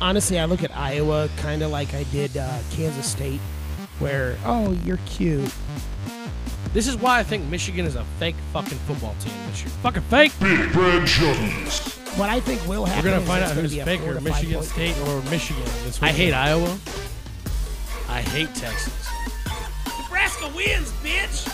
honestly, I look at Iowa kind of like I did uh, Kansas State, where oh, you're cute. This is why I think Michigan is a fake fucking football team this year. Fucking fake. Big Red Jones. What I think will happen. We're gonna find out who's faker, four to five Michigan State or Michigan. This I hate. Iowa. I hate Texas. Nebraska wins, bitch.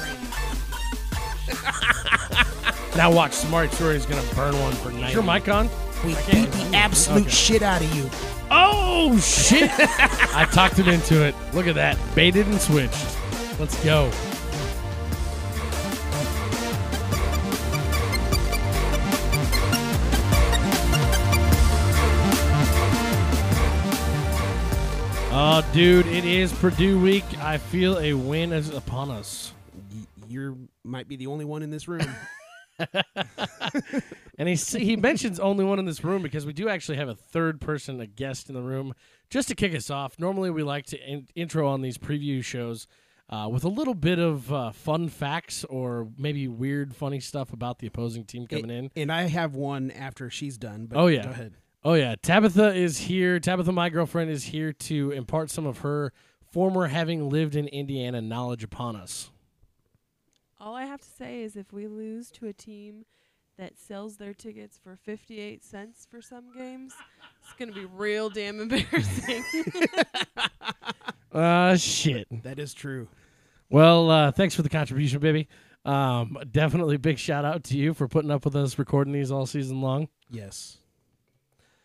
Now watch, Smart Story is gonna burn one for night. Your mic on? We beat the absolute Okay. shit out of you. Oh shit! I talked him into it. Look at that, baited and switched. Let's go. Oh, dude, it is Purdue week. I feel a win is upon us. You might be the only one in this room. And he he mentions only one in this room because we do actually have a third person, a guest in the room, just to kick us off. Normally, we like to in- intro on these preview shows uh, with a little bit of uh, fun facts or maybe weird, funny stuff about the opposing team coming in. and I have one after she's done. But Oh, yeah. go ahead. Oh yeah, Tabitha is here. Tabitha, my girlfriend, is here to impart some of her former having lived in Indiana knowledge upon us. All I have to say is if we lose to a team that sells their tickets for 58 cents for some games, it's going to be real damn embarrassing. Uh, shit. That is true. Well, uh, thanks for the contribution, baby. Um, definitely big shout out to you for putting up with us recording these all season long. Yes.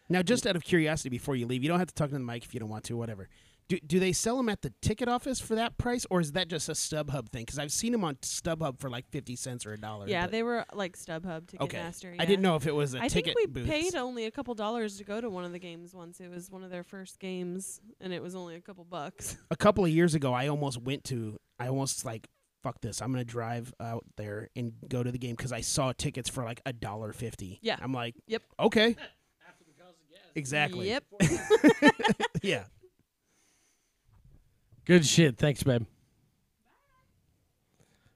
Now, just out of curiosity, before you leave, you don't have to talk to the mic if you don't want to. Whatever. Do, do they sell them at the ticket office for that price, or is that just a StubHub thing? Because I've seen them on StubHub for like fifty cents or a dollar. yeah, but- they were like StubHub, okay. Ticketmaster. I didn't know if it was a I ticket think we booths. paid only a couple dollars to go to one of the games once. It was one of their first games, and it was only a couple bucks. a couple of years ago, I almost went to. I almost like fuck this. I'm gonna drive out there and go to the game because I saw tickets for like a dollar fifty. Yeah. I'm like, Yep. okay. Exactly. Yep. Yeah. Good shit. Thanks, babe.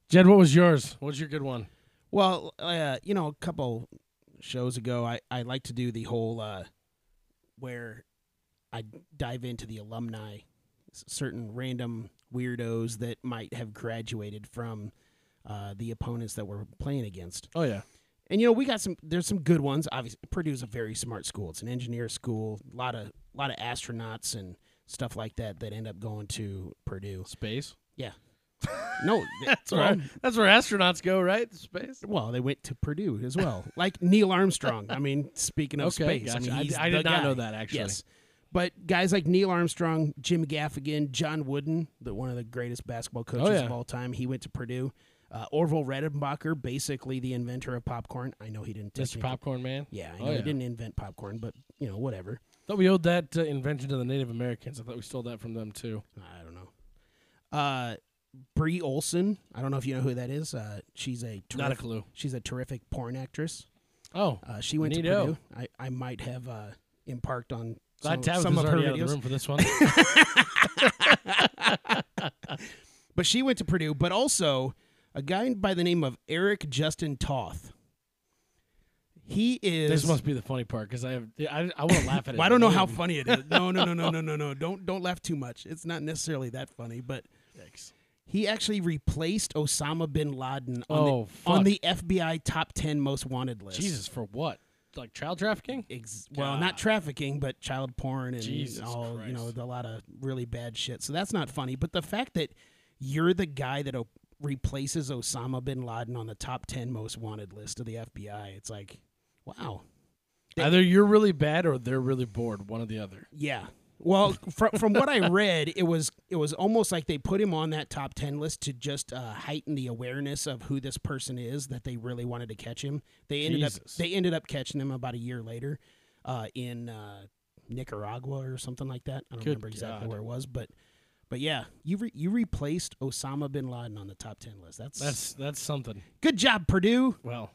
Jed, what was yours? What was your good one? Well, uh, you know, a couple shows ago, I, I like to do the whole uh, where I dive into the alumni, certain random weirdos that might have graduated from uh, the opponents that we're playing against. Oh yeah. And you know, we got some. There's some good ones. Obviously, Purdue's a very smart school. It's an engineer school. A lot of lot of astronauts and stuff like that that end up going to Purdue. Space. Yeah. No, th- That's well, where that's where astronauts go, right? Space. well, they went to Purdue as well, like Neil Armstrong. I mean, speaking of Okay, space, gotcha. I I mean, d- he's I the did not know that, actually. Yes, but guys like Neil Armstrong, Jim Gaffigan, John Wooden, the one of the greatest basketball coaches Oh, yeah. of all time, he went to Purdue. Uh, Orville Redenbacher, basically the inventor of popcorn. I know he didn't. Mr. technically- Popcorn Man. Yeah, I Oh, know yeah. he didn't invent popcorn, but you know, whatever. Thought we owed that uh, invention to the Native Americans. I thought we stole that from them too. I don't know. Uh, Bree Olson. I don't know if you know who that is. Uh, she's a Not a terrific, clue. she's a terrific porn actress. Oh, Uh, she went to Purdue. I, I might have uh, embarked on glad some, some of her already out of the videos. room for this one. But she went to Purdue. But also a guy by the name of Eric Justin Toth. He is. this must be the funny part because I have I, I want to laugh at it. Well, I don't know how funny it is. No, no, no, no, no, no, no. Don't don't laugh too much. It's not necessarily that funny, but he actually replaced Osama bin Laden on Oh, the on the FBI top ten most wanted list. Jesus for what? Like child trafficking? Ex- well, not trafficking, but child porn and Jesus all you know a lot of really bad shit. So that's not funny. But the fact that you're the guy that o- replaces Osama bin Laden on the top ten most wanted list of the FBI, it's like, wow, Either you're really bad or they're really bored. One or the other. yeah. Well, from from what I read, it was it was almost like they put him on that top ten list to just uh, heighten the awareness of who this person is. That they really wanted to catch him. They ended up they ended up catching him about a year later, uh, in uh, Nicaragua or something like that. I don't Good remember exactly God. where it was, but but yeah, you re- you replaced Osama bin Laden on the top ten list. That's That's that's something. good job, Purdue. Well,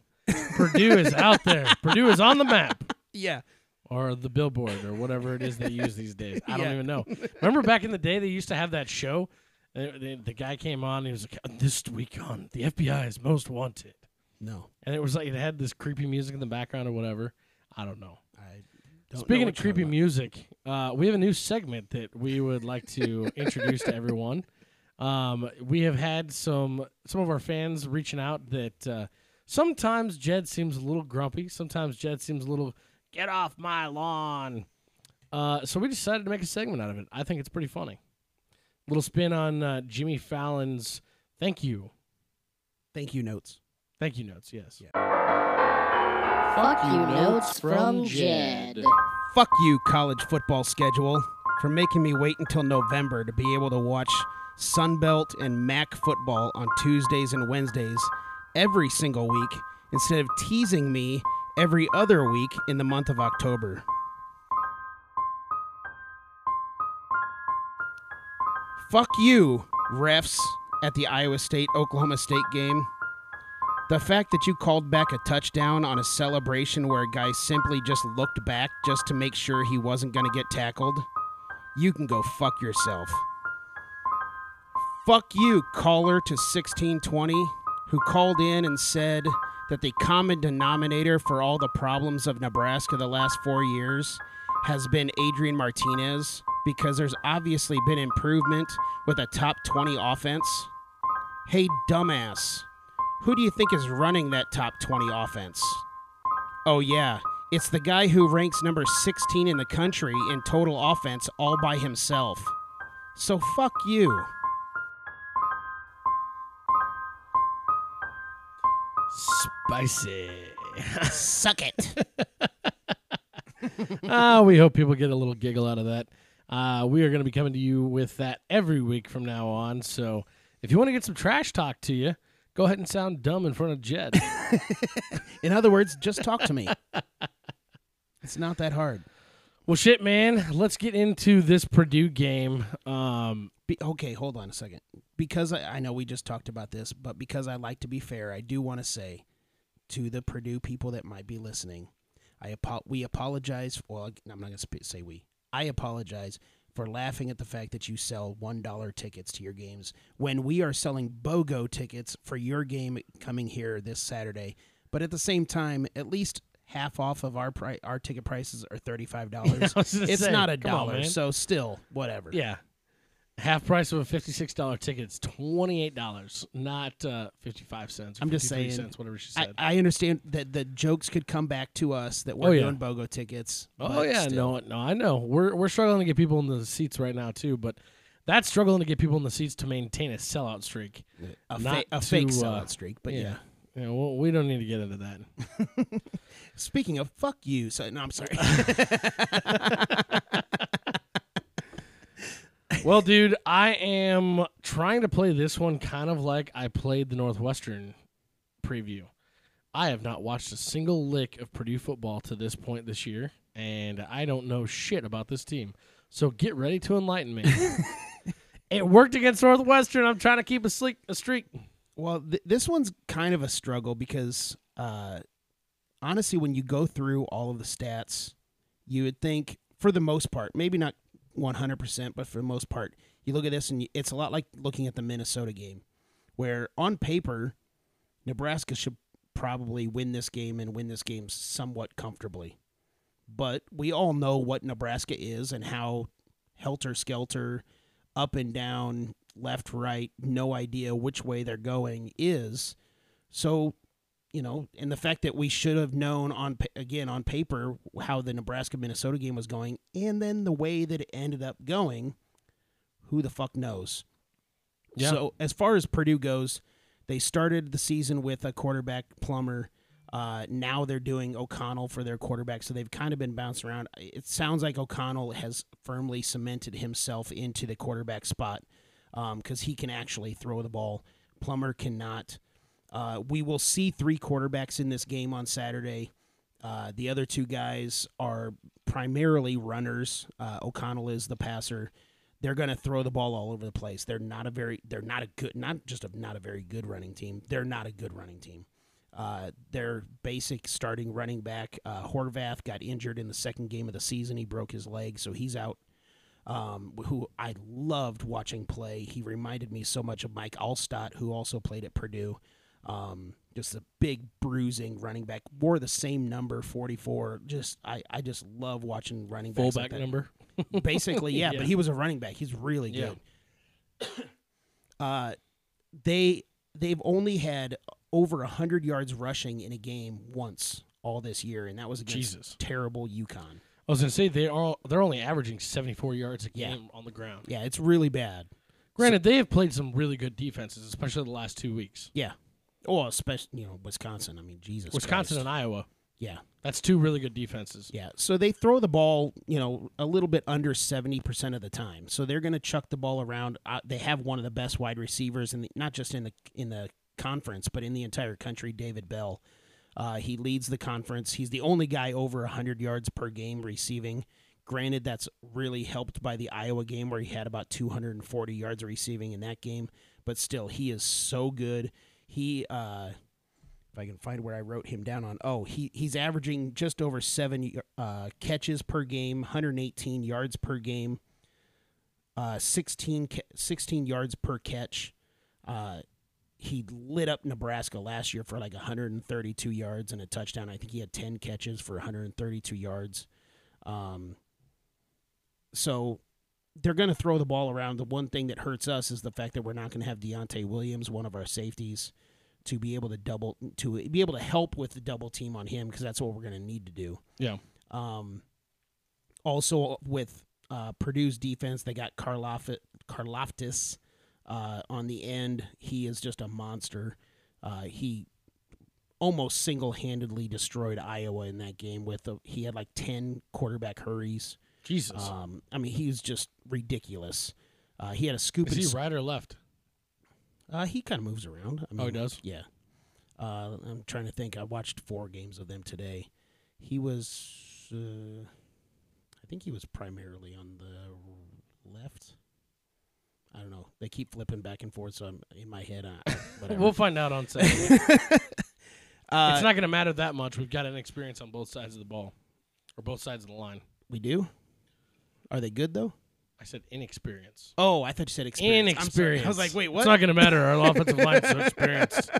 Purdue is out there. Purdue is on the map. Yeah, or the billboard or whatever it is they use these days. I don't Yeah. even know. Remember back in the day they used to have that show. Uh, The, the guy came on. He was like, "This week on the FBI is most wanted," no, and it was like it had this creepy music in the background or whatever. I don't know. I don't. Speaking what of creepy music, uh, we have a new segment that we would like to introduce to everyone. Um, we have had some some of our fans reaching out that uh, sometimes Jed seems a little grumpy. Sometimes Jed seems a little get off my lawn. Uh, so we decided to make a segment out of it. I think it's pretty funny. Little spin on uh, Jimmy Fallon's thank you, Thank you, notes. thank you notes. Yes. Fuck you notes from Jed. Fuck you, college football schedule, for making me wait until November to be able to watch Sunbelt and MAC football on Tuesdays and Wednesdays every single week instead of teasing me every other week in the month of October. Fuck you, refs at the Iowa State Oklahoma State game. The fact that you called back a touchdown on a celebration where a guy simply just looked back just to make sure he wasn't going to get tackled, you can go fuck yourself. Fuck you, caller to 1620, who called in and said that the common denominator for all the problems of Nebraska the last four years has been Adrian Martinez because there's obviously been improvement with a top 20 offense. Hey, dumbass. Who do you think is running that top 20 offense? Oh, yeah. It's the guy who ranks number 16 in the country in total offense all by himself. So fuck you. Spicy. Suck it. Ah, we hope people get a little giggle out of that. Uh, we are going to be coming to you with that every week from now on. So if you want to get some trash talk to you, go ahead and sound dumb in front of Jed. In other words, just talk to me. It's not that hard. well, shit, man. Let's get into this Purdue game. Um, Be- okay, hold on a second. Because I, I know we just talked about this, but because I like to be fair, I do want to say to the Purdue people that might be listening, I apo- we apologize. Well, I'm not going to say we. I apologize for laughing at the fact that you sell one dollar tickets to your games when we are selling BOGO tickets for your game coming here this Saturday. But at the same time, at least half off of our pri- our ticket prices are thirty five dollars. I it's say, not a come on, dollar, so still whatever. yeah. Half price of a fifty-six dollar ticket. It's twenty-eight dollars, not uh, fifty-five cents. Or I'm just saying, cents, whatever she I, said. I understand that the jokes could come back to us that we're Oh, yeah. doing BOGO tickets. Oh yeah, still. no, no, I know. We're we're struggling to get people in the seats right now too, but that's struggling to get people in the seats to maintain a sellout streak. a, fa- a to, fake uh, sellout streak. But yeah. Yeah, well, we don't need to get into that. Speaking of fuck you, so no, I'm sorry. well, dude, I am trying to play this one kind of like I played the Northwestern preview. I have not watched a single lick of Purdue football to this point this year, and I don't know shit about this team. So get ready to enlighten me. it worked against Northwestern. I'm trying to keep a, sleek, a streak. well, th- this one's kind of a struggle because uh, honestly, when you go through all of the stats, you would think, for the most part, maybe not 100%, but for the most part, you look at this and it's a lot like looking at the Minnesota game, where on paper, Nebraska should probably win this game and win this game somewhat comfortably. But we all know what Nebraska is and how helter skelter, up and down, left, right, no idea which way they're going is. So, you know, and the fact that we should have known on again on paper how the Nebraska Minnesota game was going, and then the way that it ended up going, who the fuck knows? Yeah. So as far as Purdue goes, they started the season with a quarterback Plummer. Uh, now they're doing O'Connell for their quarterback, so they've kind of been bounced around. It sounds like O'Connell has firmly cemented himself into the quarterback spot because he can actually throw the ball. Plummer cannot. Uh, we will see three quarterbacks in this game on Saturday. Uh, the other two guys are primarily runners. Uh, O'Connell is the passer. They're going to throw the ball all over the place. They're not a very. They're not a good. Not just a not a very good running team. They're not a good running team. Uh, their basic starting running back uh, Horvath got injured in the second game of the season. He broke his leg, so he's out. Um, who I loved watching play. He reminded me so much of Mike Alstott, who also played at Purdue. Um, just a big bruising running back. Wore the same number, 44. Just I, I just love watching running backs. Fullback like number. Basically, yeah, Yeah. but he was a running back. He's really Yeah. good. uh, they they've only had over hundred yards rushing in a game once all this year, and that was against Jesus. terrible UConn. I was gonna say they are they're only averaging 74 yards a Yeah. game on the ground. Yeah, it's really bad. Granted, they have played some really good defenses, especially the last two weeks. Yeah. Oh, especially you know Wisconsin. I mean, Jesus. Wisconsin Christ. and Iowa. yeah, That's two really good defenses. yeah. So they throw the ball, you know, a little bit under seventy percent of the time. So they're going to chuck the ball around. Uh, they have one of the best wide receivers, in the, not just in the in the conference, but in the entire country. David Bell. Uh, he leads the conference. He's the only guy over hundred yards per game receiving. Granted, that's really helped by the Iowa game where he had about 240 yards receiving in that game, but still, he is so good. He, uh, if I can find where I wrote him down on, oh, he he's averaging just over seven uh, catches per game, 118 yards per game, uh, 16 16 yards per catch. Uh, he lit up Nebraska last year for like 132 yards and a touchdown. I think he had 10 catches for 132 yards. Um, so they're going to throw the ball around. The one thing that hurts us is the fact that we're not going to have Deontay Williams, one of our safeties, to be able to double to be able to help with the double team on him because that's what we're going to need to do. Yeah. Um, also with uh, Purdue's defense, they got Karlof- Karlaftis uh, on the end. He is just a monster. Uh, he almost single-handedly destroyed Iowa in that game. With a, he had like ten quarterback hurries. Jesus. Um, I mean, he was just ridiculous. Uh, he had a scoop. Is he right or left? Uh, he kind of moves around. I mean, Oh, he does? Yeah. Uh, I'm trying to think. I watched four games of them today. He was, uh, I think he was primarily on the left. I don't know. They keep flipping back and forth, so I'm in my head. Uh. We'll find out on Saturday. uh, it's not going to matter that much. We've got an experience on both sides of the ball, or both sides of the line. we do. Are they good though? I said inexperience. Oh, I thought you said experience. I'm sorry. Inexperience. I was like, wait, what? It's not going to matter. Our offensive line's so experienced.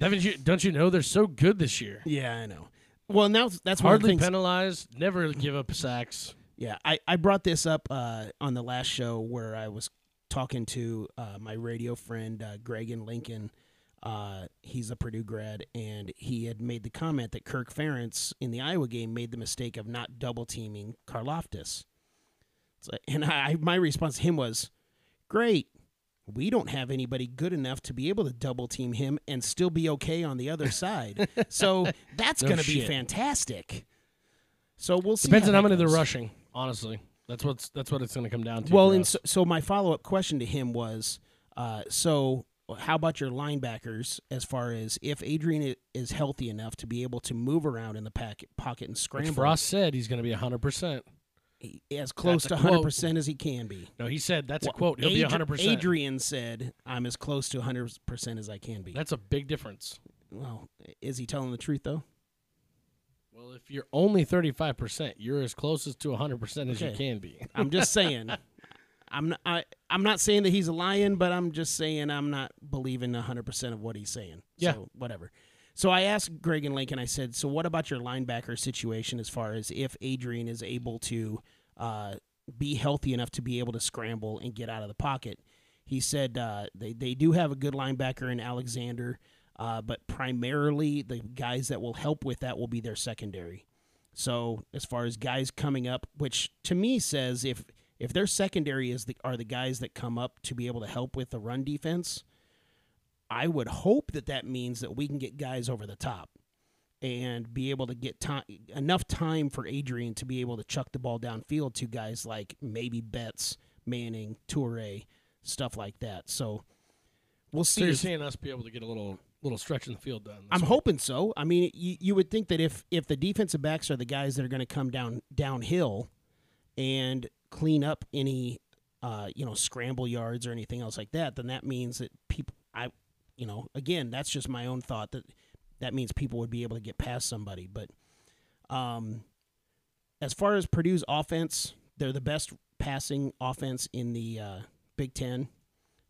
Haven't you, don't you know they're so good this year? yeah, I know. Well, now that's one of the Hardly things. penalized. Never give up sacks. Yeah, I, I brought this up uh, on the last show where I was talking to uh, my radio friend uh, Greg in Lincoln. Uh, he's a Purdue grad, and he had made the comment that Kirk Ferentz in the Iowa game made the mistake of not double teaming Karlaftis. And I, my response to him was, "Great, we don't have anybody good enough to be able to double team him and still be okay on the other side. so that's No going to be fantastic." So we'll see. Depends on how many they're rushing. Honestly, that's what's that's what it's going to come down to. Well, and so, so my follow up question to him was, uh, so how about your linebackers as far as if Adrian is healthy enough to be able to move around in the packet, pocket and Which scramble Frost said he's going to be hundred percent. As close to 100% as he can be? No, he said that's a quote. He'll be hundred percent. Adrian said, I'm as close to 100% as I can be. That's a big difference. well, is he telling the truth, though? Well, if you're only thirty five percent, you're as close as to hundred percent as you can be. I'm just saying. I'm not, I, I'm not saying that he's a lion, but I'm just saying I'm not believing 100% of what he's saying. Yeah. So, whatever. So I asked Greg and Lincoln, I said, so what about your linebacker situation as far as if Adrian is able to uh, be healthy enough to be able to scramble and get out of the pocket? He said uh, they, they do have a good linebacker in Alexander, uh, but primarily the guys that will help with that will be their secondary. So as far as guys coming up, which to me says if if their secondary is the are the guys that come up to be able to help with the run defense, I would hope that that means that we can get guys over the top and be able to get time enough time for Adrian to be able to chuck the ball downfield to guys like maybe Betts, Manning, Toure, stuff like that. So we'll So see. you're if- seeing us be able to get a little little stretch in the field done. I'm week. hoping so. I mean, you, you would think that if if the defensive backs are the guys that are going to come down downhill and clean up any uh, you know scramble yards or anything else like that, then that means that people I you know again that's just my own thought that that means people would be able to get past somebody. But um, as far as Purdue's offense, they're the best passing offense in the uh, Big Ten.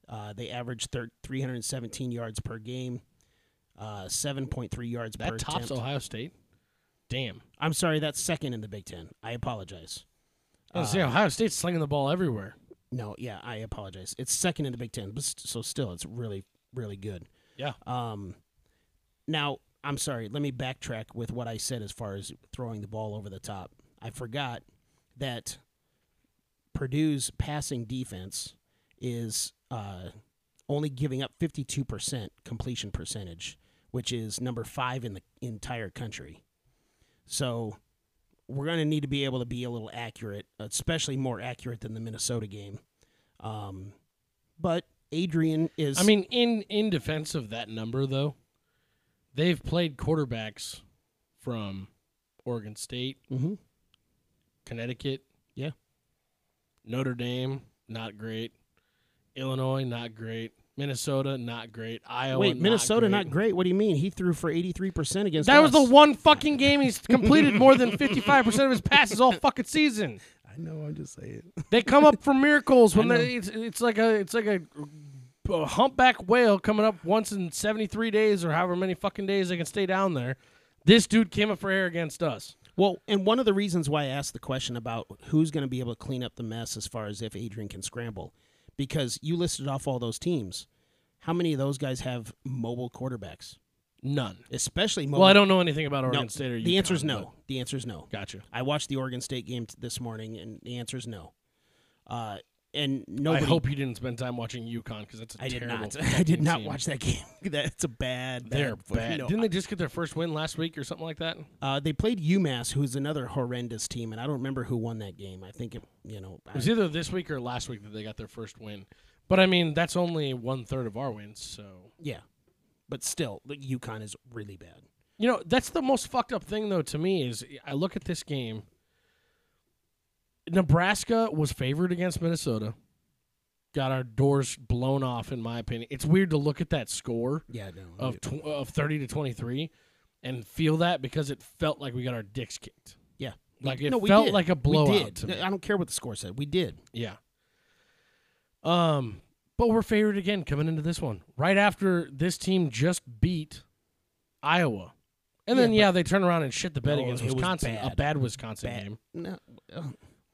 Uh, they average thir- 317 yards per game. uh, 7.3 yards That per tops attempt. Ohio State. Damn. I'm sorry, that's second in the Big Ten. I apologize. I was saying, Ohio State's slinging the ball everywhere. No, yeah, I apologize. It's second in the Big Ten, but st- so still, it's really, really good. Yeah. Um, now I'm sorry. Let me backtrack with what I said as far as throwing the ball over the top. I forgot that Purdue's passing defense is uh, only giving up 52% completion percentage, which is number five in the entire country. So we're going to need to be able to be a little accurate, especially more accurate than the Minnesota game. Um, but Adrian is. I mean, in in defense of that number, though, they've played quarterbacks from Oregon State, Mhm. Connecticut, Yeah. Notre Dame, not great. Illinois, not great. Minnesota, not great. Iowa, Wait, Minnesota not not great. What do you mean? He threw for 83% against That was the one fucking game he's completed more than 55% of his passes all fucking season. I know, I'm just saying. They come up for miracles when they, it's, it's like a it's like a, a humpback whale coming up once in 73 days or however many fucking days they can stay down there. This dude came up for air against us. Well, and one of the reasons why I asked the question about who's going to be able to clean up the mess as far as if Adrian can scramble, because you listed off all those teams. How many of those guys have mobile quarterbacks? None. Especially mobile. Well, I don't know anything about No, Oregon State or the answer is no. The answer is no. Gotcha. I watched the Oregon State game t- this morning, and the answer is no. Uh, and nobody. I hope you didn't spend time watching UConn because that's a I did not. I did not team. watch that game. That's a bad. bad They're foot- bad. no, Didn't they just get their first win last week or something like that? Uh, they played UMass, who's another horrendous team, and I don't remember who won that game. I think it, you know, It was I- either this week or last week that they got their first win. But I mean, that's only one third of our wins. So yeah, but still, the UConn is really bad. you know that's the most fucked up thing though to me is I look at this game. Nebraska was favored against Minnesota. Got our doors blown off, in my opinion. It's weird to look at that score Yeah, no. of tw- of thirty to twenty three, and feel that because it felt like we got our dicks kicked. yeah, Like it no, we felt did. like a We blowout did. to me. I don't care what the score said. We did. Yeah. Um, but we're favored again coming into this one. Right after this team just beat Iowa. And then Yeah, yeah, they turn around and shit the bed Oh, against Wisconsin. A bad. bad Wisconsin Bad. game. No,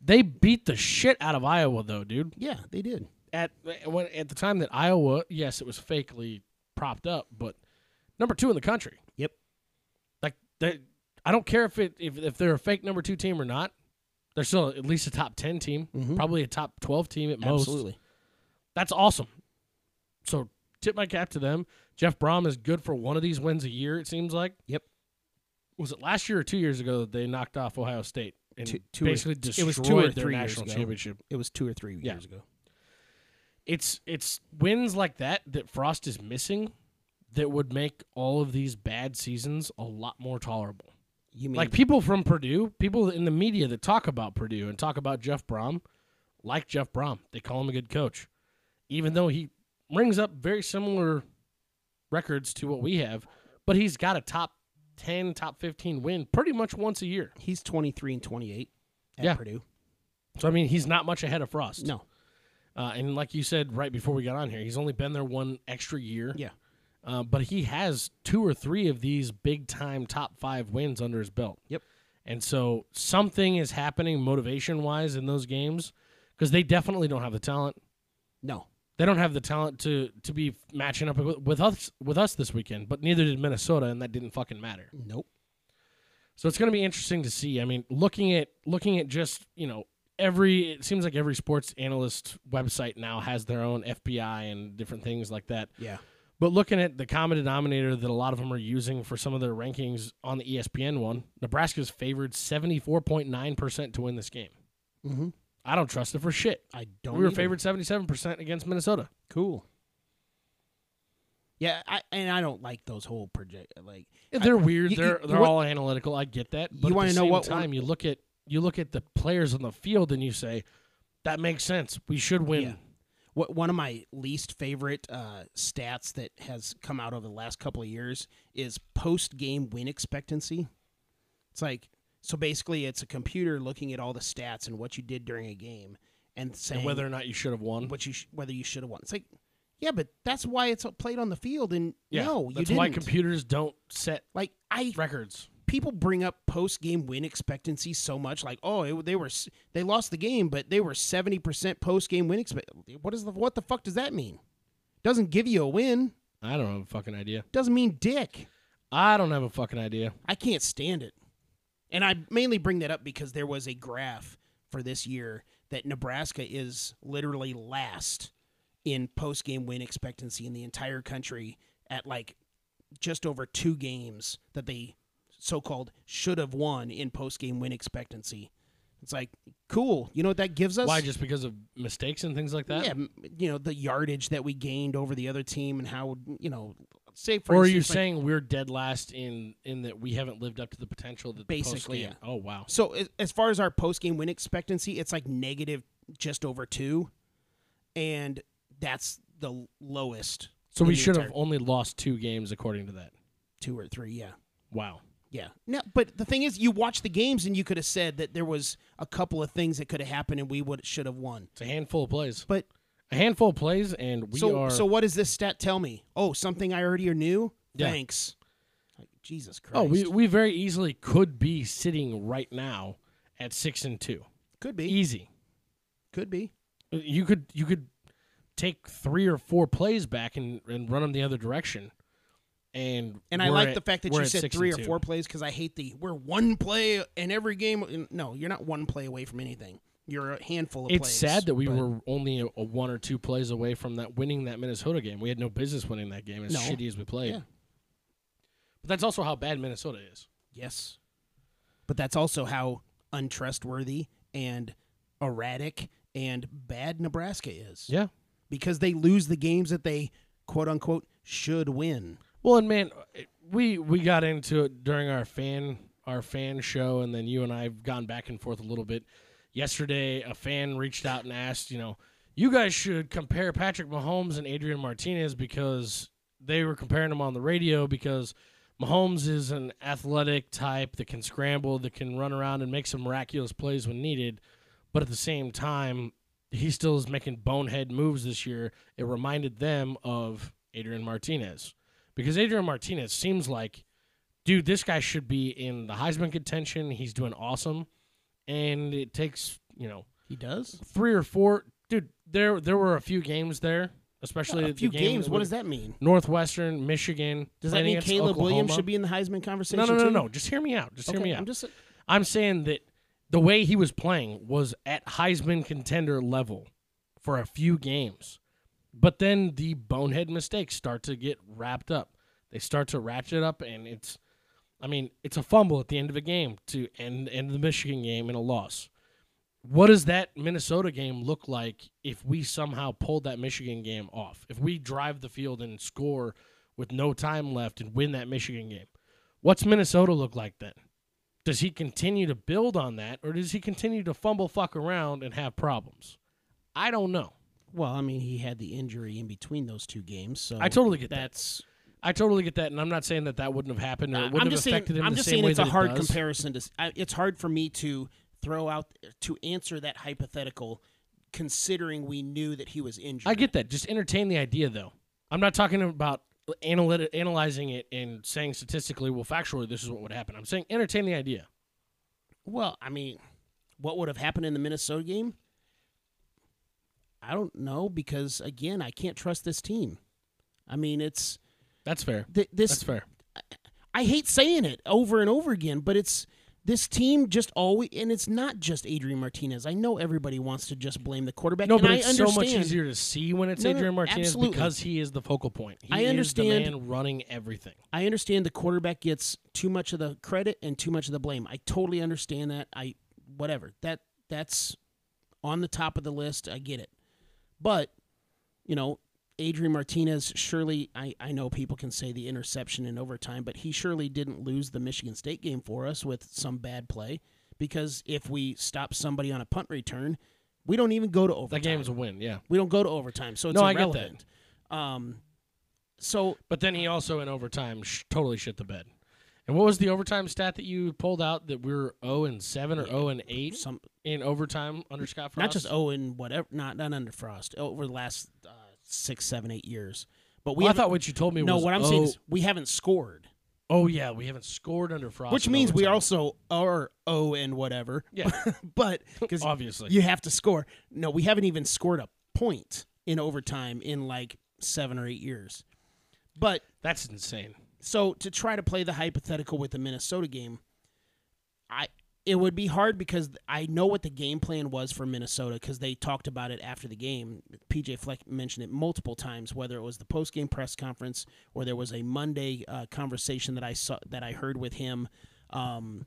They beat the shit out of Iowa though, dude. yeah, they did. At when at the time that Iowa, yes, it was fakely propped up, but number 2 in the country. Yep. Like they I don't care if it if, if they're a fake number 2 team or not. They're still at least a top 10 team, Mhm. probably a top 12 team at most. Absolutely. That's awesome. So tip my cap to them. Jeff Brohm is good for one of these wins a year. It seems like. Yep. Was it last year or two years ago that they knocked off Ohio State and Two- two or- basically it destroyed was two or their three years national ago. championship? It was two or three Yeah. years ago. It's it's wins like that that Frost is missing that would make all of these bad seasons a lot more tolerable. You mean like people from Purdue, people in the media that talk about Purdue and talk about Jeff Brohm, like Jeff Brohm. They call him a good coach, even though he rings up very similar records to what we have. But he's got a top ten, top fifteen win pretty much once a year. he's 23 and 28 at Yeah. Purdue? So I mean, he's not much ahead of Frost. No. Uh, and like you said right before we got on here, he's only been there one extra year. Yeah. Uh, but he has two or three of these big time top five wins under his belt. Yep. And so something is happening motivation wise in those games because they definitely don't have the talent. No. They don't have the talent to to be matching up with, us with us this weekend. But neither did Minnesota, and that didn't fucking matter. Nope. So it's going to be interesting to see. I mean, looking at looking at just you know every it seems like every sports analyst website now has their own FPI and different things like that. Yeah. But looking at the common denominator that a lot of them are using for some of their rankings on the ESPN one, Nebraska's favored seventy four point nine percent to win this game. Mm-hmm. I don't trust it for shit. I don't. we were either. favored seventy seven percent against Minnesota. Cool. Yeah, I, and I don't like those whole project like They're weird. you- they're you- they're what- all analytical. I get that. But You want wanna know what one- time you look at you look at the players on the field and you say that makes sense. We should win. Yeah. What one of my least favorite uh, stats that has come out over the last couple of years is post game win expectancy. It's like so basically it's a computer looking at all the stats and what you did during a game and saying and whether or not you should have won. what you sh- whether you should have won. It's like Yeah, but that's why it's played on the field. And Yeah, no, you that's didn't. why computers don't set like I records. people bring up post game win expectancy so much, like oh it, they were they lost the game, but they were seventy percent post game win expect. What is the what the fuck does that mean? Doesn't give you a win. I don't have a fucking idea. Doesn't mean dick. I don't have a fucking idea. I can't stand it. And I mainly bring that up because there was a graph for this year that Nebraska is literally last in post game win expectancy in the entire country at like just over two games that they so called should have won in post game win expectancy. It's like cool. You know what that gives us? Why? Just because of mistakes and things like that? yeah, you know the yardage that we gained over the other team and how you know say for Or are you instance, like- saying we're dead last in in that we haven't lived up to the potential that the Basically, post-game- Oh wow. So as, far as our post game win expectancy, it's like negative just over two, and that's the lowest. So we should have only lost two games according to that. two or three. Yeah, Wow. yeah. No, but the thing is, you watch the games and you could have said that there was a couple of things that could have happened and we would should have won. It's a handful of plays. But A handful of plays, and we so are. so what does this stat tell me? Oh, something I already knew. Yeah. Thanks. Like, Jesus Christ. oh, we we very easily could be sitting right now at six and two. could be. Easy. Could be. You could you could take three or four plays back and, and run them the other direction. And And I like at- the fact that you said three or two. four plays because I hate the we're one play in every game. No, you're not one play away from anything. You're a handful of It's plays. sad that we were only a, a one or two plays away from that winning that Minnesota game. We had no business winning that game as No. shitty as we played. Yeah. But that's also how bad Minnesota is. Yes. But that's also how untrustworthy and erratic and bad Nebraska is. Yeah. Because they lose the games that they quote unquote should win. Well, and man, we we got into it during our fan our fan show, and then you and I have gone back and forth a little bit. Yesterday, a fan reached out and asked, you know, you guys should compare Patrick Mahomes and Adrian Martinez because they were comparing them on the radio because Mahomes is an athletic type that can scramble, that can run around and make some miraculous plays when needed, but at the same time, he still is making bonehead moves this year. It reminded them of Adrian Martinez because Adrian Martinez seems like, dude, this guy should be in the Heisman contention. He's doing awesome, and it takes you know He does? three or four. Dude, there there were a few games there, especially a the few game games. What does that mean? Northwestern, Michigan. Does that mean Caleb Williams should be in the Heisman conversation? No, no, no, too? no. Just hear me out. Just hear me out. I'm just I'm saying that the way he was playing was at Heisman contender level for a few games. But then the bonehead mistakes start to get wrapped up. They start to ratchet up and it's I mean, it's a fumble at the end of a game to end end the Michigan game in a loss. What does that Minnesota game look like if we somehow pulled that Michigan game off? If we drive the field and score with no time left and win that Michigan game? What's Minnesota look like then? Does he continue to build on that, or does he continue to fumble fuck around and have problems? I don't know. Well, I mean, he had the injury in between those two games, so I totally get that. that's. I totally get that, and I'm not saying that that wouldn't have happened or it wouldn't I'm have just saying. affected him I'm the just same saying way it's a that it hard comparison to. I, it's hard for me to throw out to answer that hypothetical, considering we knew that he was injured. I get that. Just entertain the idea, though. I'm not talking about analyti- analyzing it and saying statistically, well, factually, this is what would happen. I'm saying entertain the idea. Well, I mean, what would have happened in the Minnesota game? I don't know because again, I can't trust this team. I mean, it's That's fair. th- this. That's fair. I hate saying it over and over again, but it's this team just always, and it's not just Adrian Martinez. I know everybody wants to just blame the quarterback. No, and but it's so much easier to see when it's No, Adrian Martinez absolutely. because he is the focal point. He I is understand- the man running everything. I understand the quarterback gets too much of the credit and too much of the blame. I totally understand that. I whatever that that's on the top of the list. I get it, but you know, Adrian Martinez surely. I I know people can say the interception in overtime, but he surely didn't lose the Michigan State game for us with some bad play. Because if we stop somebody on a punt return, we don't even go to overtime. That game's a win, yeah. we don't go to overtime, so it's No, I get that. Um, so But then he also in overtime sh- totally shit the bed. And what was the overtime stat that you pulled out that we were 0 and 7 or 0 and 8 some in overtime under Scott Frost? not just oh and whatever not not under frost over the last uh, six, seven, eight years. But we Well, I thought what you told me no. was what I'm oh, saying is oh we haven't scored, oh yeah, we haven't scored under Frost, which means we also are O and whatever. Yeah. but because obviously you have to score. No, we haven't even scored a point in overtime in like seven or eight years. But that's insane. so to try to play the hypothetical with the Minnesota game, I it would be hard because I know what the game plan was for Minnesota because they talked about it after the game. PJ Fleck mentioned it multiple times, whether it was the post game press conference or there was a Monday uh, conversation that I saw that I heard with him. Um,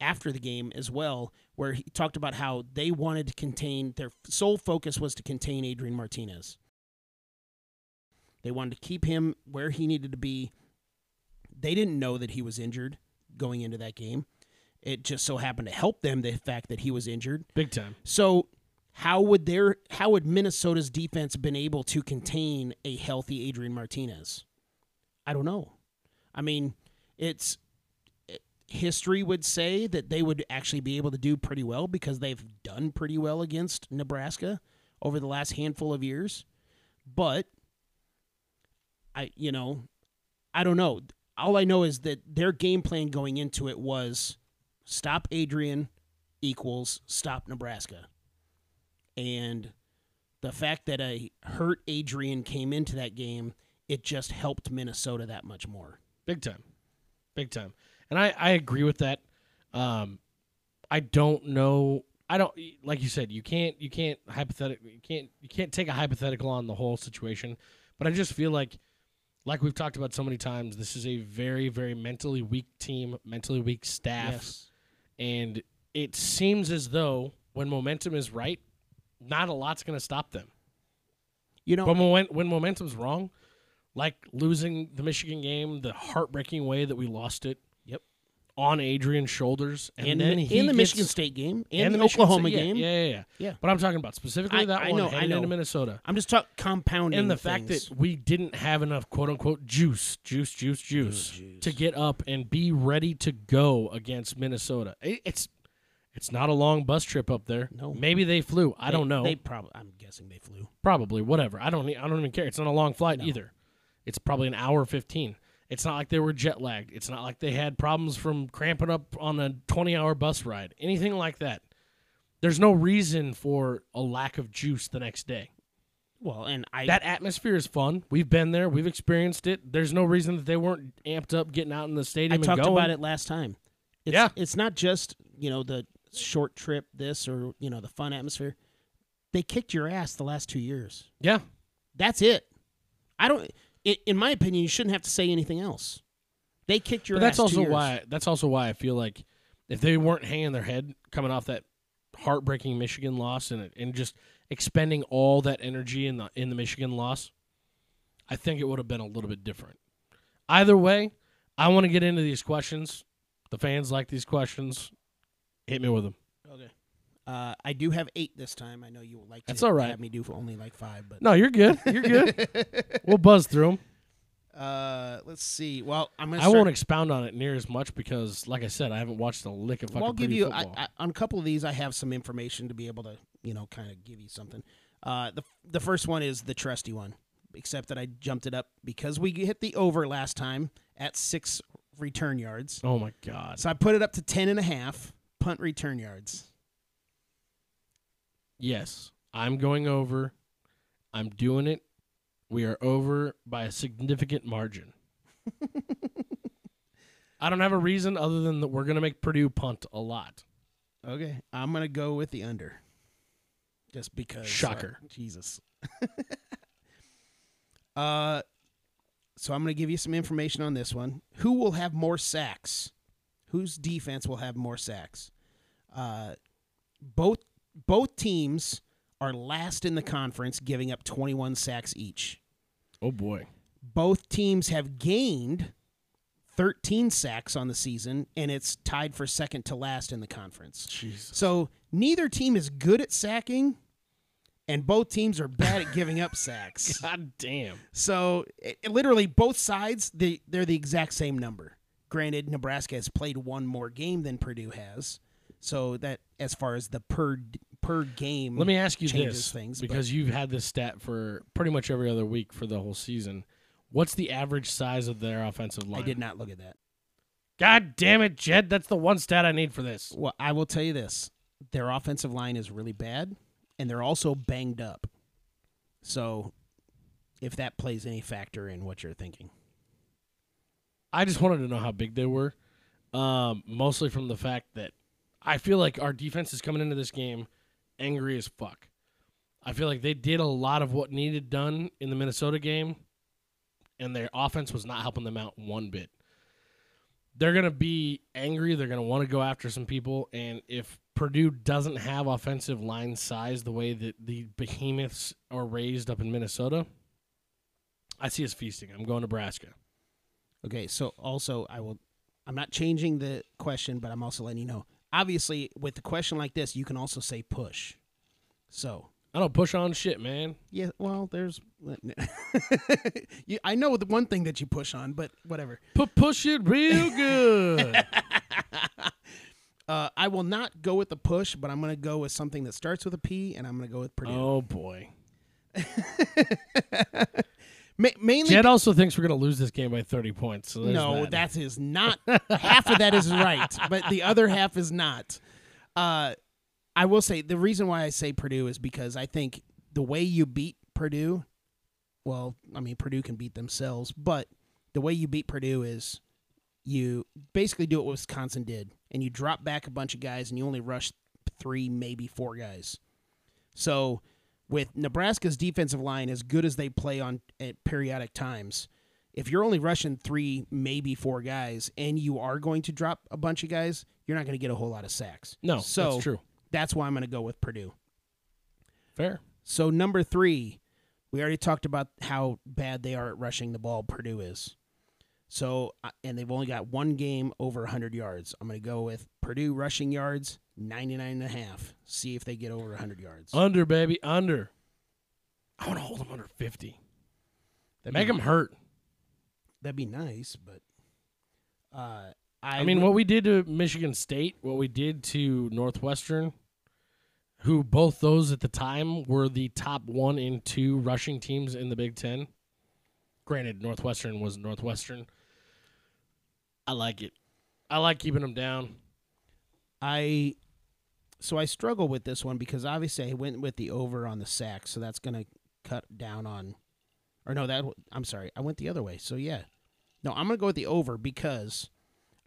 after the game as well, where he talked about how they wanted to contain their sole focus was to contain Adrian Martinez. They wanted to keep him where he needed to be. They didn't know that he was injured going into that game. It just so happened to help them the fact that he was injured. Big time. So how would their how would Minnesota's defense been able to contain a healthy Adrian Martinez? I don't know. I mean, it's it- history would say that they would actually be able to do pretty well because they've done pretty well against Nebraska over the last handful of years. But I you know, I don't know. All I know is that their game plan going into it was stop Adrian equals stop Nebraska. And the fact that a hurt Adrian came into that game, it just helped Minnesota that much more. Big time. Big time. And I, I agree with that. Um, I don't know. I don't like you said. You can't. You can't hypothetical. You can't. You can't take a hypothetical on the whole situation. But I just feel like, like we've talked about so many times, this is a very, very mentally weak team, mentally weak staff, and it seems as though when momentum is right, not a lot's going to stop them. You know, But when, when momentum's wrong, like losing the Michigan game, the heartbreaking way that we lost it. On Adrian's shoulders, and, and then in, he in the gets- Michigan State game and, and the, Michigan Oklahoma State- yeah, game. Yeah, yeah, yeah, Yeah. But I'm talking about specifically I- that I one know, I heading into. Minnesota. I'm just talking compounding. And the fact that we didn't have enough quote unquote juice, juice, juice, oh, juice, juice. to get up and be ready to go against Minnesota. It- it's it's not a long bus trip up there. No. Maybe they flew. I they- don't know. They probably. I'm guessing they flew. Probably, whatever. I don't. I don't even care. It's not a long flight No. either. It's probably an hour fifteen. It's not like they were jet lagged. It's not like they had problems from cramping up on a twenty-hour bus ride. Anything like that. There's no reason for a lack of juice the next day. Well, and I That atmosphere is fun. We've been there. We've experienced it. There's no reason that they weren't amped up, getting out in the I stadium and talked going. about it last time. It's, Yeah. it's not just you know the short trip, this or you know the fun atmosphere. They kicked your ass the last two years. Yeah, That's it. I don't. I in my opinion, you shouldn't have to say anything else. They kicked your but that's ass. two also years. why. That's also why I feel like if they weren't hanging their head coming off that heartbreaking Michigan loss and and just expending all that energy in the in the Michigan loss, I think it would have been a little bit different. Either way, I want to get into these questions. The fans like these questions. Hit me with them. Okay. Uh, I do have eight this time. I know you would like to That's all right. have me do for only like five, but No, you're good. You're good. we'll buzz through them. uh, let's see. Well, I'm gonna. I start, won't expound on it near as much because, like I said, I haven't watched a lick of fucking Well, I'll give you I. I, on a couple of these. I have some information to be able to, you know, kind of give you something. Uh, the the first one is the trusty one, except that I jumped it up because we hit the over last time at six return yards. oh my god! So I put it up to ten and a half punt return yards. Yes, I'm going over. I'm doing it. We are over by a significant margin. I don't have a reason other than that we're going to make Purdue punt a lot. Okay, I'm gonna go with the under, just because. uh, Shocker. Jesus. uh, so I'm gonna give you some information on this one. Who will have more sacks? Whose defense will have more sacks? Uh, both both teams are last in the conference, giving up 21 sacks each. Oh boy. Both teams have gained 13 sacks on the season, and it's tied for second to last in the conference. Jesus. So neither team is good at sacking, and both teams are bad at giving up sacks. God damn. So it, it literally, both sides they they're the exact same number. Granted, Nebraska has played one more game than Purdue has, so that as far as the per per game. Let me ask you this, things, but- because you've had this stat for pretty much every other week for the whole season. What's the average size of their offensive line? I did not look at that. God damn it, Jed! That's the one stat I need for this. Well, I will tell you this: their offensive line is really bad, and they're also banged up. So, if that plays any factor in what you're thinking, I just wanted to know how big they were, um, mostly from the fact that I feel like our defense is coming into this game angry as fuck. I feel like they did a lot of what needed done in the Minnesota game, and their offense was not helping them out one bit. They're going to be angry. They're going to want to go after some people. And if Purdue doesn't have offensive line size the way that the behemoths are raised up in Minnesota, I see us feasting. I'm going to Nebraska. okay. So, also, I will. I'm not changing the question, but I'm also letting you know. Obviously, with a question like this, you can also say push. So, I don't push on shit, man. yeah. Well, there's. you, I know the one thing that you push on, but whatever. Pu- push it real good. Uh, I will not go with the push, but I'm going to go with something that starts with a P, and I'm going to go with Purdue. oh boy. Ma- mainly, Jed also thinks we're gonna lose this game by 30 points. So no, that. that is not. half of that is right, but the other half is not. Uh, I will say the reason why I say Purdue is because I think the way you beat Purdue, well, I mean Purdue can beat themselves, but the way you beat Purdue is you basically do what Wisconsin did, and you drop back a bunch of guys, and you only rush three, maybe four guys. So, with Nebraska's defensive line as good as they play on at periodic times, if you're only rushing three, maybe four guys, and you are going to drop a bunch of guys, you're not going to get a whole lot of sacks. no, so that's true. That's why I'm going to go with Purdue. Fair. So number three, we already talked about how bad they are at rushing the ball. Purdue is. So and they've only got one game over 100 yards. I'm going to go with Purdue rushing yards 99 and a half. See if they get over 100 yards. Under baby, under. I want to hold them under 50. That'd Make be, them hurt. That'd be nice, but uh, I, I mean, would- what we did to Michigan State, what we did to Northwestern, who both those at the time were the top one and two rushing teams in the Big Ten. Granted, Northwestern was Northwestern. I like it. I like keeping them down. I so I struggle with this one because obviously I went with the over on the sack, so that's going to cut down on or no, that I'm sorry. I went the other way. So yeah. No, I'm going to go with the over because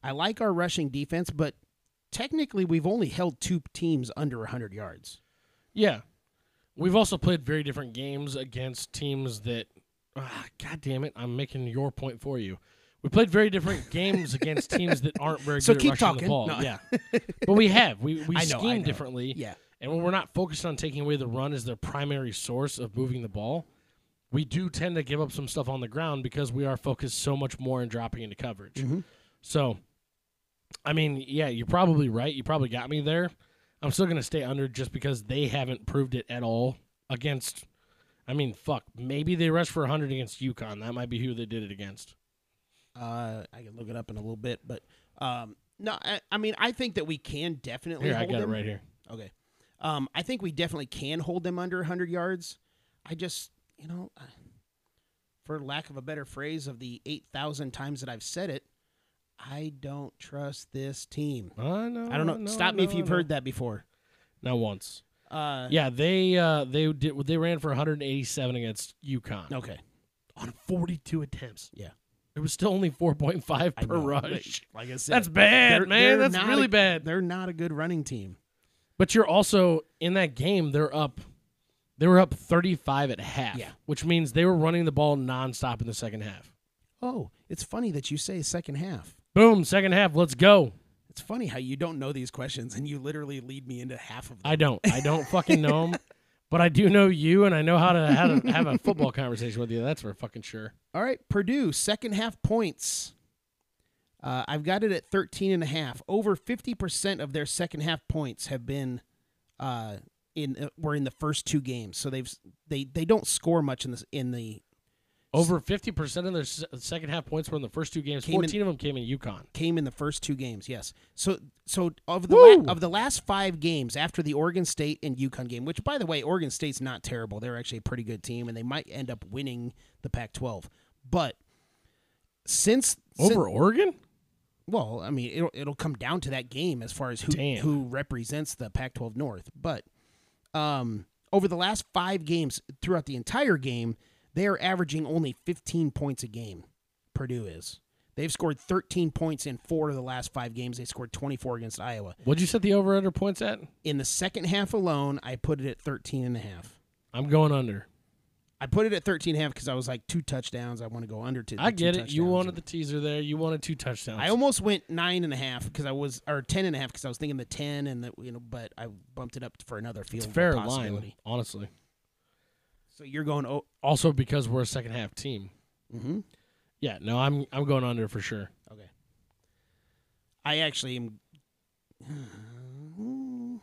I like our rushing defense, but technically we've only held two teams under 100 yards. Yeah. We've also played very different games against teams that ah, god damn it, I'm making your point for you. We played very different games against teams that aren't very So good keep at rushing talking. the ball. No. Yeah. but we have. We we I know, I scheme know. differently. Yeah. And when we're not focused on taking away the run as their primary source of moving the ball, we do tend to give up some stuff on the ground because we are focused so much more on dropping into coverage. Mhm. So, I mean, yeah, you're probably right. You probably got me there. I'm still going to stay under just because they haven't proved it at all against. I mean, fuck. Maybe they rushed for 100 against UConn. That might be who they did it against. Uh, I can look it up in a little bit, but um, no, I, I mean I think that we can definitely Here, I got them. it right here. Okay. Um, I think we definitely can hold them under 100 yards. I just, you know, uh, for lack of a better phrase, of the 8,000 times that I've said it, I don't trust this team. I know. I don't know. know, Stop me if you've heard that before. Not once. Uh, Yeah, they uh, they did. They ran for 187 against UConn Okay. on 42 attempts. Yeah. It was still only 4.5 I per know. rush. Like I said, That's bad, they're- man. they're That's really a- bad. They're not a good running team. But you're also in that game. They're up. They were up 35 at half. Yeah. Which means they were running the ball nonstop in the second half. Oh, it's funny that you say second half. Boom, second half. Let's go. It's funny how you don't know these questions and you literally lead me into half of them. I don't. I don't fucking know them. But I do know you, and I know how to how to have a football conversation with you. That's for fucking sure. All right, Purdue, second half points. Uh, I've got it at 13 and a half. Over 50% of their second half points have been uh, in uh, were in the first two games. So they've they they don't score much in the in the Over 50% of their s- second half points were in the first two games. Came in- 14 of them came in UConn. came in the first two games. Yes. So so of the Woo! la- of the last five games after the Oregon State and UConn game, which by the way, Oregon State's not terrible. They're actually a pretty good team, and they might end up winning the Pac-12. But since Over Oregon? well, I mean, it'll it'll come down to that game as far as who Damn. who represents the Pac-12 North. But um, over the last five games, throughout the entire game, they are averaging only 15 points a game. Purdue is. They've scored 13 points in four of the last five games. They scored 24 against Iowa. What'd you set the over under points at? In the second half alone, I put it at 13 and a half. I'm going under. I put it at 13 and a half because I was like two touchdowns. I want to go under to. I the two get it. You wanted the teaser there. You wanted two touchdowns. I almost went nine and a half because I was, or ten and a half because I was thinking the ten and the you know, but I bumped it up for another field it's a fair line, honestly. So you're going, oh, Also because we're a second half team. mm-hmm. Yeah, no, I'm I'm going under for sure. okay. I actually am.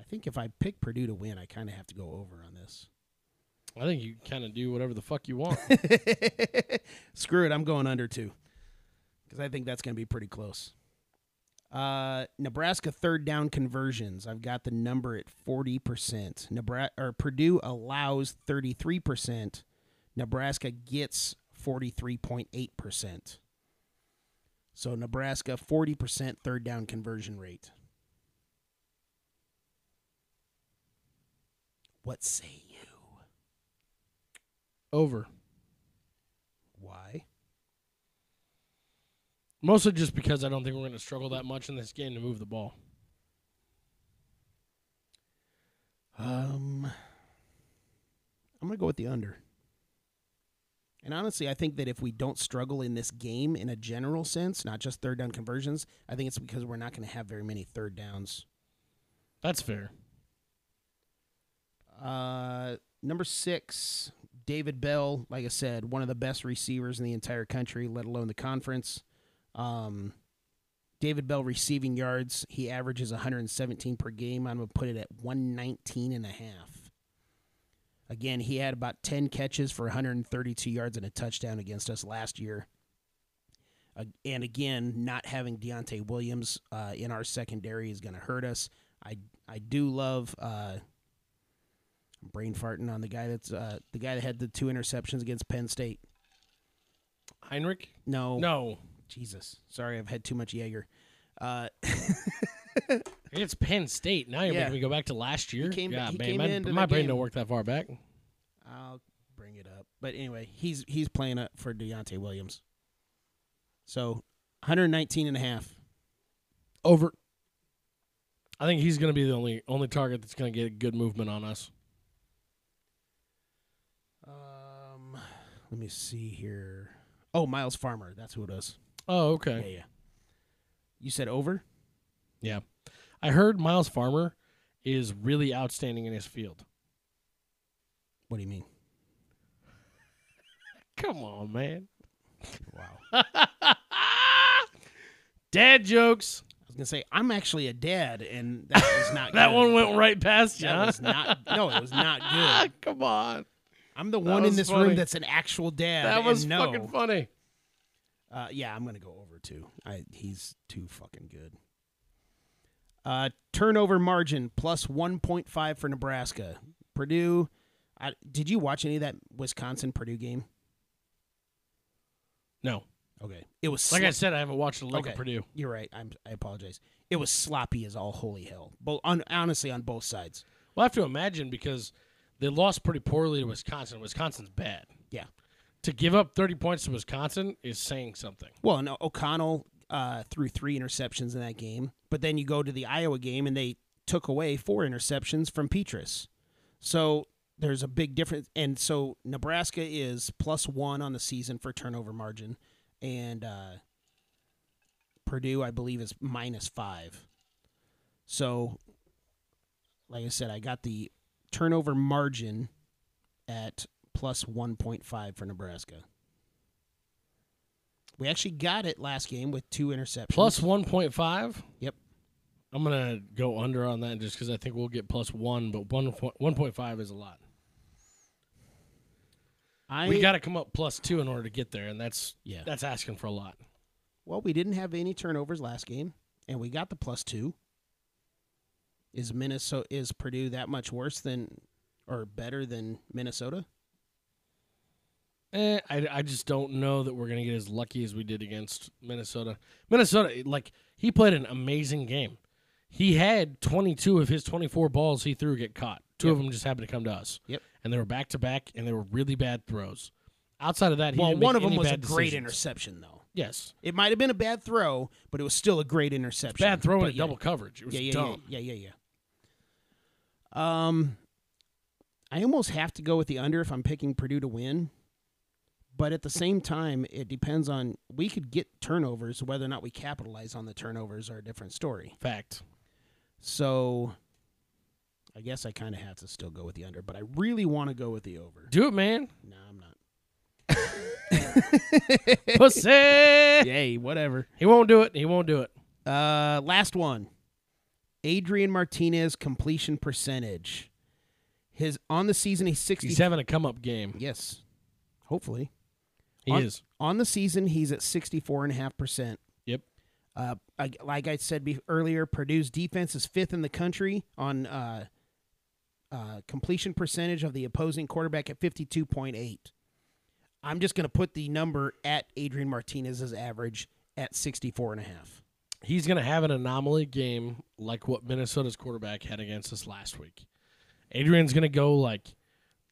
I think if I pick Purdue to win, I kind of have to go over on this. I think you kind of do whatever the fuck you want. Screw it, I'm going under two because I think that's going to be pretty close. Uh, Nebraska third down conversions. I've got the number at forty percent. Nebraska or Purdue allows thirty three percent. Nebraska gets forty three point eight percent. So Nebraska forty percent third down conversion rate. What say you? over. Why? Mostly just because I don't think we're going to struggle that much in this game to move the ball. Um, I'm gonna go with the under. And honestly, I think that if we don't struggle in this game in a general sense, not just third down conversions, I think it's because we're not going to have very many third downs. That's fair. Uh, number six, David Bell. Like I said, one of the best receivers in the entire country, let alone the conference. Um, David Bell receiving yards, he averages 117 per game. I'm going to put it at 119 and a half. Again, he had about 10 catches for 132 yards and a touchdown against us last year. Uh, and again, not having Deontai Williams uh, in our secondary is going to hurt us. I I do love uh, I'm brain farting on the guy that's uh, the guy that had the two interceptions against Penn State. Heinrich? No, No. Jesus, sorry, I've had too much Jaeger. Uh, It's Penn State. Now you're Yeah. making me go back to last year. came- yeah, he man, came my, into my brain game. don't work that far back. I'll bring it up, but anyway, he's he's playing up for Deontai Williams. So 119 and a half. Over. I think he's going to be the only only target that's going to get good movement on us. Um, let me see here. Oh, Myles Farmer, that's who it is. Oh, okay. yeah. yeah. You said over? Yeah. I heard Myles Farmer is really outstanding in his field. What do you mean? Come on, man. Wow. Dad jokes. I was gonna say I'm actually a dad, and that was not That good. one went right past you. That huh? not. No, it was not good. come on. I'm the That one in this funny. room that's an actual dad. That was no. fucking funny. Uh, yeah, I'm gonna go over too. I he's too fucking good. Uh, turnover margin plus 1.5 for Nebraska. Purdue. I, did you watch any of that Wisconsin Purdue game? No. Okay, it was Like I said, I haven't watched a lick Okay. of Purdue. You're right. I'm, I apologize. It was sloppy as all holy hell. Both on, honestly on both sides. Well, I have to imagine because they lost pretty poorly to Wisconsin. Wisconsin's bad. Yeah. To give up 30 points to Wisconsin is saying something. Well, no, O'Connell uh, threw three interceptions in that game, but then you go to the Iowa game and they took away four interceptions from Petras. So there's a big difference, and so Nebraska is plus one on the season for turnover margin, and uh, Purdue, I believe, is minus five. So, like I said, I got the turnover margin at plus 1.5 for Nebraska. We actually got it last game with two interceptions. Plus 1.5. Yep. I'm going to go under on that just because I think we'll get plus one, but one 1.5 is a lot. I we got to come up plus two in order to get there, and that's yeah. that's asking for a lot. Well, we didn't have any turnovers last game, and we got the plus two. Is Minnesota is Purdue that much worse than or better than Minnesota? Eh, I, I just don't know that we're gonna get as lucky as we did against Minnesota. Minnesota, like he played an amazing game. He had 22 of his 24 balls he threw get caught. Two of them just happened to come to us. Yep. And they were back to back, and they were really bad throws. Outside of that, he well, one of them was a great decisions. interception, though. Yes, It might have been a bad throw, but it was still a great interception. bad throw in yeah, double coverage. It was yeah, yeah, dumb. Yeah, yeah, yeah, yeah. Um, I almost have to go with the under if I'm picking Purdue to win, but at the same time, it depends on we could get turnovers. Whether or not we capitalize on the turnovers are a different story. Fact. So, I guess I kind of have to still go with the under, but I really want to go with the over. Do it, man. No, I'm not. Pussy. Yay, whatever. He won't do it. He won't do it. Uh, last one. Adrian Martinez completion percentage. His on the season he's sixty. He's having a come up game. yes, hopefully He on, is. on the season he's at sixty four and a half percent. Yep. Uh, I, like I said be- earlier, Purdue's defense is fifth in the country on uh, uh, completion percentage of the opposing quarterback at fifty two point eight. I'm just going to put the number at Adrian Martinez's average at 64 and a half. He's going to have an anomaly game like what Minnesota's quarterback had against us last week. Adrian's going to go like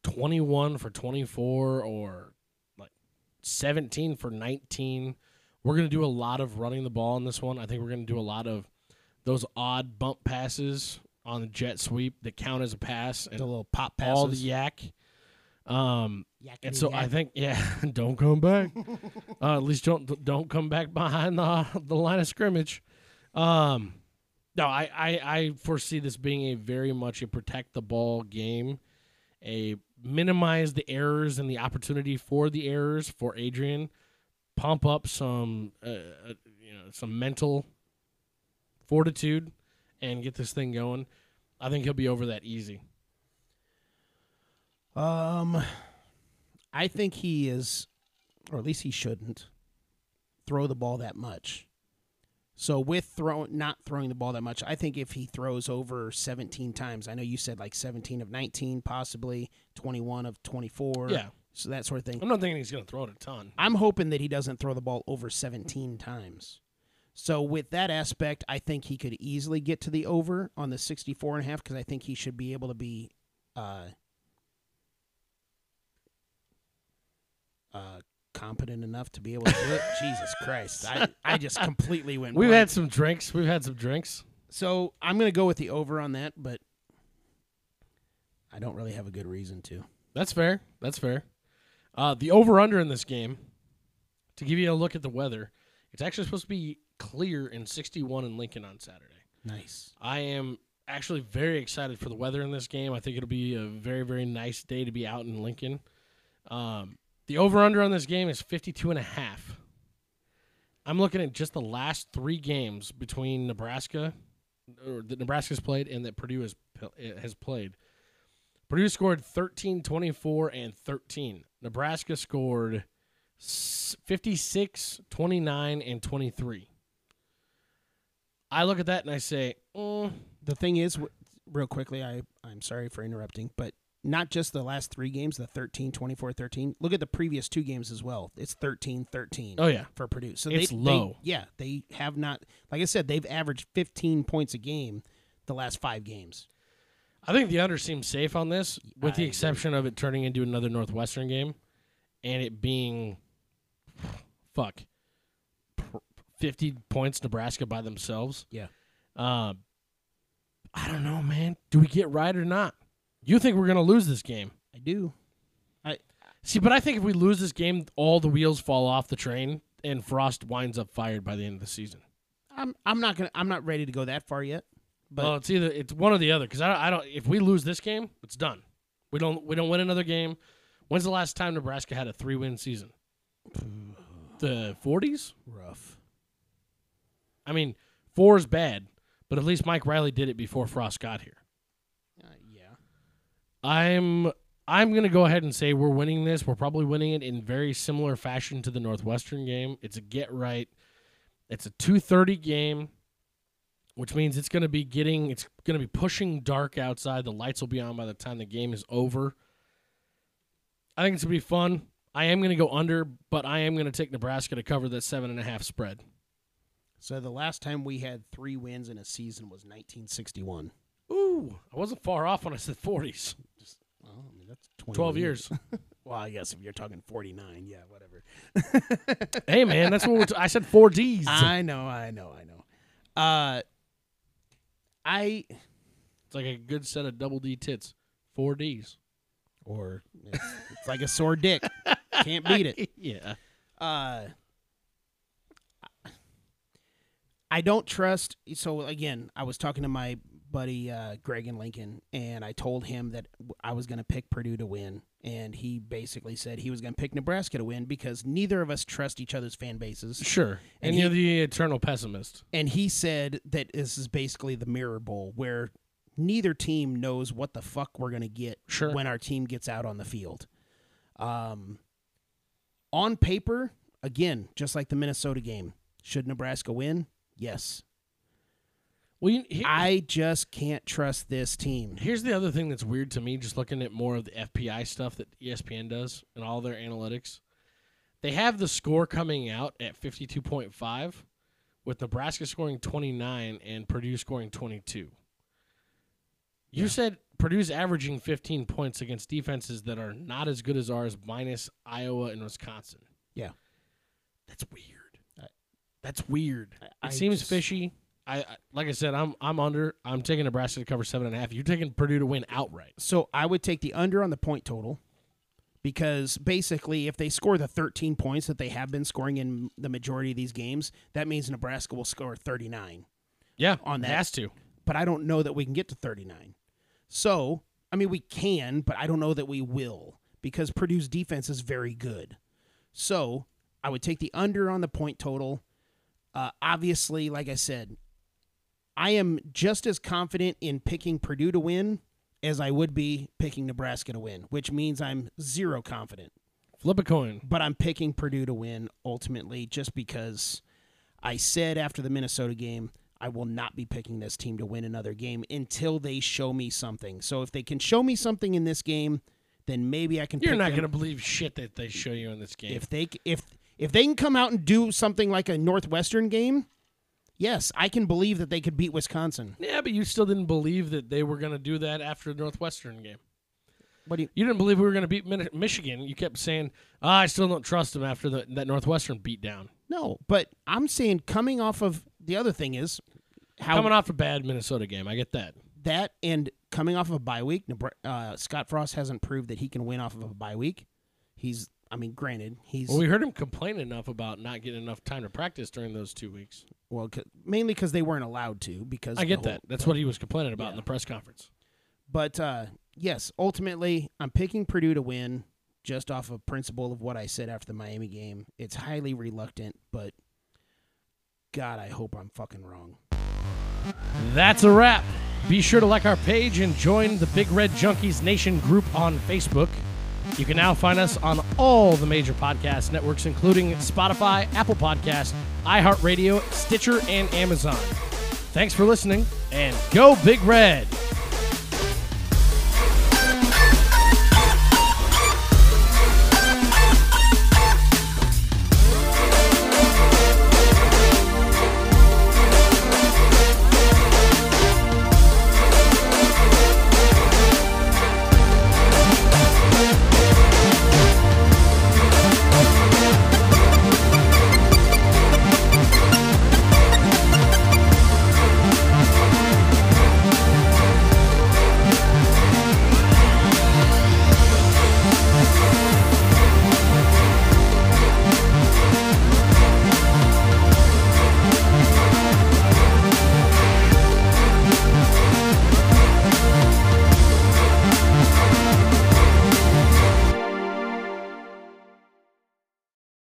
21 for 24 or 17 for 19. We're going to do a lot of running the ball in this one. I think we're going to do a lot of those odd bump passes on the jet sweep that count as a pass and The little pop passes. all the yak. Um, and so I think, yeah, don't come back. uh, at least don't don't come back behind the the line of scrimmage. Um, no, I, I I foresee this being a very much a protect the ball game, a minimize the errors and the opportunity for the errors for Adrian, pump up some uh, uh, you know some mental fortitude, and get this thing going. I think he'll be over that easy. Um, I think he is, or at least he shouldn't, throw the ball that much. So with throw not throwing the ball that much, I think if he throws over 17 times, I know you said like 17 of 19, possibly 21 of 24. Yeah. So that sort of thing. I'm not thinking he's going to throw it a ton. I'm hoping that he doesn't throw the ball over 17 times. So with that aspect, I think he could easily get to the over on the 64 and a half because I think he should be able to be uh, uh, competent enough to be able to do it. Jesus Christ. I, I just completely went We've blank. had some drinks. We've had some drinks. So I'm going to go with the over on that, but I don't really have a good reason to. That's fair. That's fair. Uh, the over under in this game, to give you a look at the weather, it's actually supposed to be clear and 61 in Lincoln on Saturday. Nice. I am actually very excited for the weather in this game. I think it'll be a very, very nice day to be out in Lincoln. Um, the over under on this game is 52 and a half. I'm looking at just the last three games between Nebraska, or that Nebraska's played, and that Purdue has, has played. Purdue scored 13, 24, and 13. Nebraska scored s- 56, 29, and 23. I look at that and I say, mm, The thing is, real quickly, I, I'm sorry for interrupting, but not just the last three games, the 13, 24, 13. Look at the previous two games as well. It's 13, 13 oh yeah, for Purdue. So It's they, they- low. yeah, they have not, like I said, they've averaged 15 points a game the last five games. I think the under seems safe on this, with I the agree. exception of it turning into another Northwestern game, and it being, fuck, fifty points Nebraska by themselves. Yeah. Uh, I don't know, man. Do we get right or not? You think we're gonna lose this game? I do. I See, but I think if we lose this game, all the wheels fall off the train, and Frost winds up fired by the end of the season. I'm, I'm not gonna. I'm not ready to go that far yet. But well, it's either it's one or the other. Because I don't, I don't. If we lose this game, it's done. We don't. We don't win another game. When's the last time Nebraska had a three-win season? The 40s. rough. I mean, four is bad, but at least Mike Riley did it before Frost got here. I'm I'm going to go ahead and say we're winning this. We're probably winning it in very similar fashion to the Northwestern game. It's a get right. It's a 2:30 game, which means it's going to be getting it's going to be pushing dark outside. The lights will be on by the time the game is over. I think it's going to be fun. I am going to go under, but I am going to take Nebraska to cover that seven and a half spread. So the last time we had three wins in a season was 1961. Ooh, I wasn't far off when I said 40s. Well, I mean, that's 20 12 years. well, I guess if you're talking 49, yeah, whatever. hey man, that's what we're t- I said 4 Ds. I know, I know, I know. Uh, I It's like a good set of double D tits. 4 Ds. or it's, it's like a sore dick. Can't beat it. yeah. Uh, I don't trust. So again, I was talking to my buddy uh, Greg in Lincoln, and I told him that I was going to pick Purdue to win, and he basically said he was going to pick Nebraska to win because neither of us trust each other's fan bases. Sure. And, And you're the eternal pessimist. And he said that this is basically the mirror bowl where neither team knows what the fuck we're going to get Sure. when our team gets out on the field. Um, on paper, again, just like the Minnesota game, should Nebraska win? Yes. Well, you, he- I just can't trust this team. here's the other thing that's weird to me just looking at more of the FPI stuff that ESPN does and all their analytics. They have the score coming out at 52.5 with Nebraska scoring 29 and Purdue scoring 22. You said Purdue's averaging 15 points against defenses that are not as good as ours, minus Iowa and Wisconsin. Yeah. That's weird. That's weird. It I seems just- fishy. I, I like I said, I'm I'm under. I'm taking Nebraska to cover seven and a half. You're taking Purdue to win outright. So I would take the under on the point total because basically, if they score the 13 points that they have been scoring in the majority of these games, that means Nebraska will score 39. Yeah, On that. has to. But I don't know that we can get to 39. So, I mean, we can, but I don't know that we will because Purdue's defense is very good. So, I would take the under on the point total. Uh, obviously, like I said, I am just as confident in picking Purdue to win as I would be picking Nebraska to win, which means I'm zero confident. Flip a coin. But I'm picking Purdue to win ultimately just because I said after the Minnesota game, I will not be picking this team to win another game until they show me something. So if they can show me something in this game, then maybe I can You're not going to believe shit that they show you in this game. if they if if they can come out and do something like a Northwestern game, yes, I can believe that they could beat Wisconsin. yeah, but you still didn't believe that they were going to do that after the Northwestern game. What do you You didn't believe we were going to beat Min- Michigan. You kept saying, ah, "I still don't trust them after the, that Northwestern beatdown." No, but I'm saying coming off of the other thing is how Coming off a bad Minnesota game, I get that. that and coming off of a bye week, uh, Scott Frost hasn't proved that he can win off of a bye week. He's, I mean, granted, he's Well, we heard him complain enough about not getting enough time to practice during those two weeks. well, c- mainly because they weren't allowed to. Because I of get the that. whole- That's what he was complaining about in the press conference. But uh, yes, ultimately, I'm picking Purdue to win just off of principle of what I said after the Miami game. It's highly reluctant, but God, I hope I'm fucking wrong. That's a wrap. Be sure to like our page and join the Big Red Junkies Nation group on Facebook. You can now find us on all the major podcast networks, including Spotify, Apple Podcast, iHeartRadio, Stitcher, and Amazon. Thanks for listening, and go Big Red!